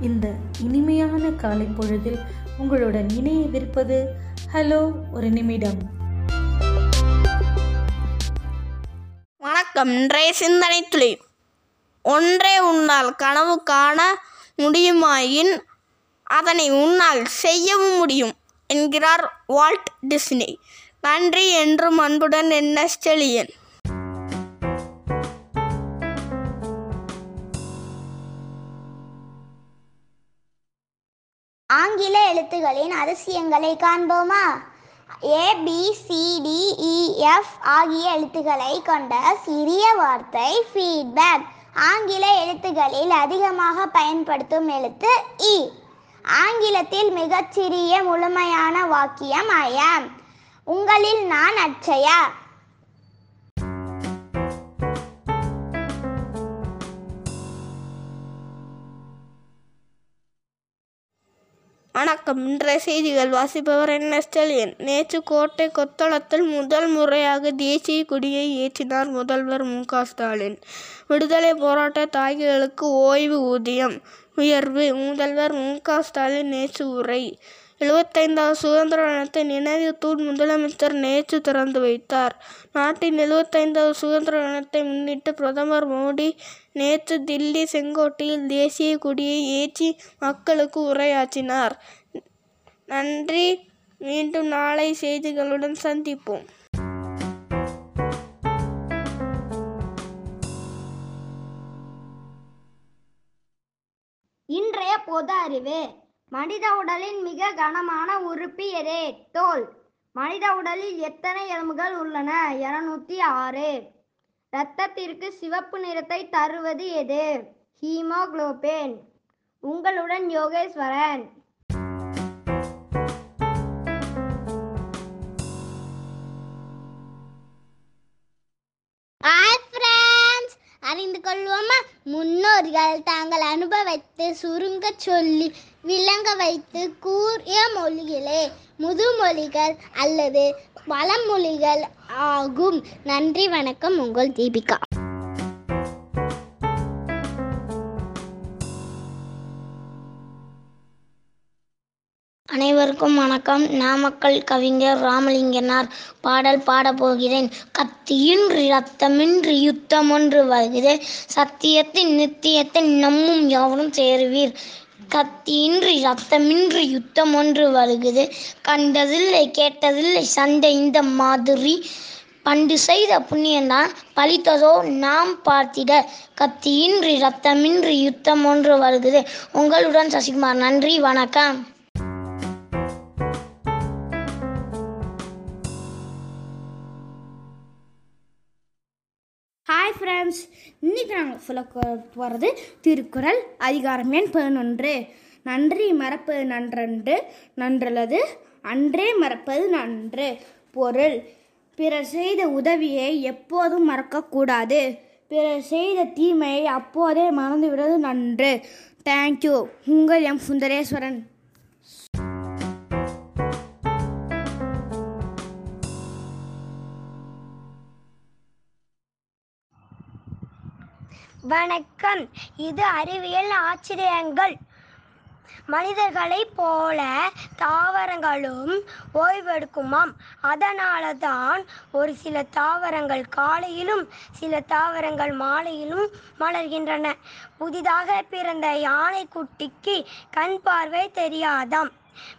இந்த இனிமையான காலை பொழுதில் உங்களுடன் இணையவிருப்பது ஹலோ ஒரு நிமிடம். வணக்கம். இன்றைய சிந்தனை துளி. ஒன்றே உன்னால் கனவு காண முடியுமாயின் அதனை உன்னால் செய்யவும் முடியும் என்கிறார் வால்ட் டிஸ்னி. நன்றி என்றும் அன்புடன் என்ன செழியன். ஆங்கில எழுத்துகளின் அதிசயங்களை காண்போமா? A B C D E F ஆகிய எழுத்துக்களை கொண்ட சிறிய வார்த்தை ஃபீட்பேக் ஆங்கில எழுத்துகளில் அதிகமாக பயன்படுத்தும் எழுத்து இ ஆங்கிலத்தில் மிகச்சிறிய முழுமையான வாக்கியம் ஐ உங்களில் நான் அச்சயா? வணக்கம். இன்றைய செய்திகள். வாசிப்பவர் என். ஸ்டெலியன் நேற்று கோட்டை கொத்தளத்தில் முதல் முறையாக தேசிய கொடியை ஏற்றினார் முதல்வர் மு. ஸ்டாலின். விடுதலை போராட்ட தாய்களுக்கு ஓய்வு ஊதியம் உயர்வு. முதல்வர் மு. ஸ்டாலின் நேற்று உரை. எழுபத்தைந்தாவது சுதந்திர தினத்தை நினைவு தூண் முதலமைச்சர் நேற்று திறந்து வைத்தார். நாட்டின் எழுபத்தைந்தாவது சுதந்திர தினத்தை முன்னிட்டு பிரதமர் மோடி நேற்று தில்லி செங்கோட்டையில் தேசிய கொடியை ஏற்றி மக்களுக்கு உரையாற்றினார். நன்றி. மீண்டும் நாளை செய்திகளுடன் சந்திப்போம். இன்றைய பொது அறிவு. மனித உடலின் மிக கனமான உறுப்பு எது? தோல். மனித உடலில் எத்தனை எலும்புகள் உள்ளன? இருநூத்தி ஆறு. இரத்தத்திற்கு சிவப்பு நிறத்தை தருவது எது? ஹீமோகுளோபின். உங்களுடன் யோகேஸ்வரன். அறிந்து கொள்வோமா? முன்னோர்கள் தாங்கள் அனுபவித்து சுருங்க சொல்லி விளங்க வைத்து கூறிய மொழிகளே முதுமொழிகள் அல்லது பழமொழிகள் ஆகும். நன்றி வணக்கம். உங்கள் தீபிகா. அனைவருக்கும் வணக்கம். நாமக்கல் கவிஞர் ராமலிங்கனார் பாடல் பாடப் போகிறேன். கத்தியின்றி ரத்தமின்றி யுத்தம் ஒன்று வருகிறது சத்தியத்தின் நித்தியத்தின் நம்மும் யாவரும் சேருவீர். கத்தியின்றி ரத்தமின்றி யுத்தம் ஒன்று வருகிறது கண்டதில்லை கேட்டதில்லை சண்டை இந்த மாதிரி. பண்டு செய்த புண்ணியந்தான் பலித்ததோ நாம் பார்த்திட. கத்தியின்றி ரத்தமின்றி யுத்தம் ஒன்று வருகிறது உங்களுடன் சசிகுமார் நன்றி வணக்கம். ஹாய் ஃப்ரெண்ட்ஸ் இன்றைக்கி நாங்கள் சொல்ல போகிறது திருக்குறள் அதிகாரம் எண் பதினொன்று. நன்றி மறப்பது நன்றன்று நன்றல்லது அன்றே மறப்பது நன்று. பொருள். பிறர் செய்த உதவியை எப்போதும் மறக்கக்கூடாது. பிறர் செய்த தீமையை அப்போதே மறந்துவிடுவது நன்று. தேங்க்யூ உங்கள் எம். சுந்தரேஸ்வரன். வணக்கம். இது அறிவியல் ஆச்சரியங்கள். மனிதர்களைப் போல தாவரங்களும் ஓய்வெடுக்குமாம். அதனால தான் ஒரு சில தாவரங்கள் காலையிலும் சில தாவரங்கள் மாலையிலும் மலர்கின்றன. புதிதாக பிறந்த யானைக்குட்டிக்கு கண் பார்வை தெரியாதாம்.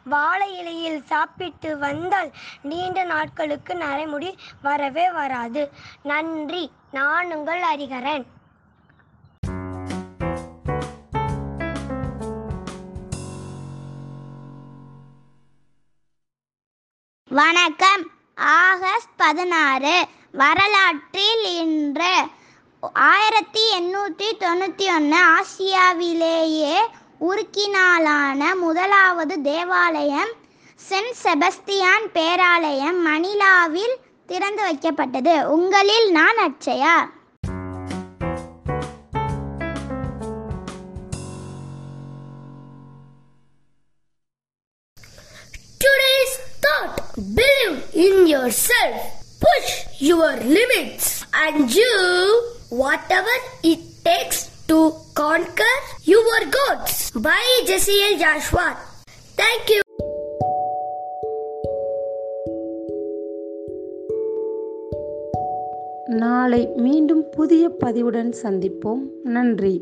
வாழை இலையில் சாப்பிட்டு வந்தால் நீண்ட நாட்களுக்கு நரைமுடி வரவே வராது. நன்றி. நான் உங்கள் அறிகிறேன் வணக்கம். ஆகஸ்ட் பதினாறு வரலாற்றில் இன்று ஆயிரத்தி எண்ணூற்றி தொண்ணூற்றி ஒன்று ஆசியாவிலேயே உருக்கினாலான முதலாவது தேவாலயம் சென்ட் செபஸ்தியான் பேராலயம் மணிலாவில் திறந்து வைக்கப்பட்டது. உங்களில் நான் அச்சயா? Believe in yourself. Push your limits and do whatever it takes to conquer your goals. By Jesse L. Joshua. Thank you. நாளை மீண்டும் புதிய பதிவுடன் சந்திப்போம் நன்றி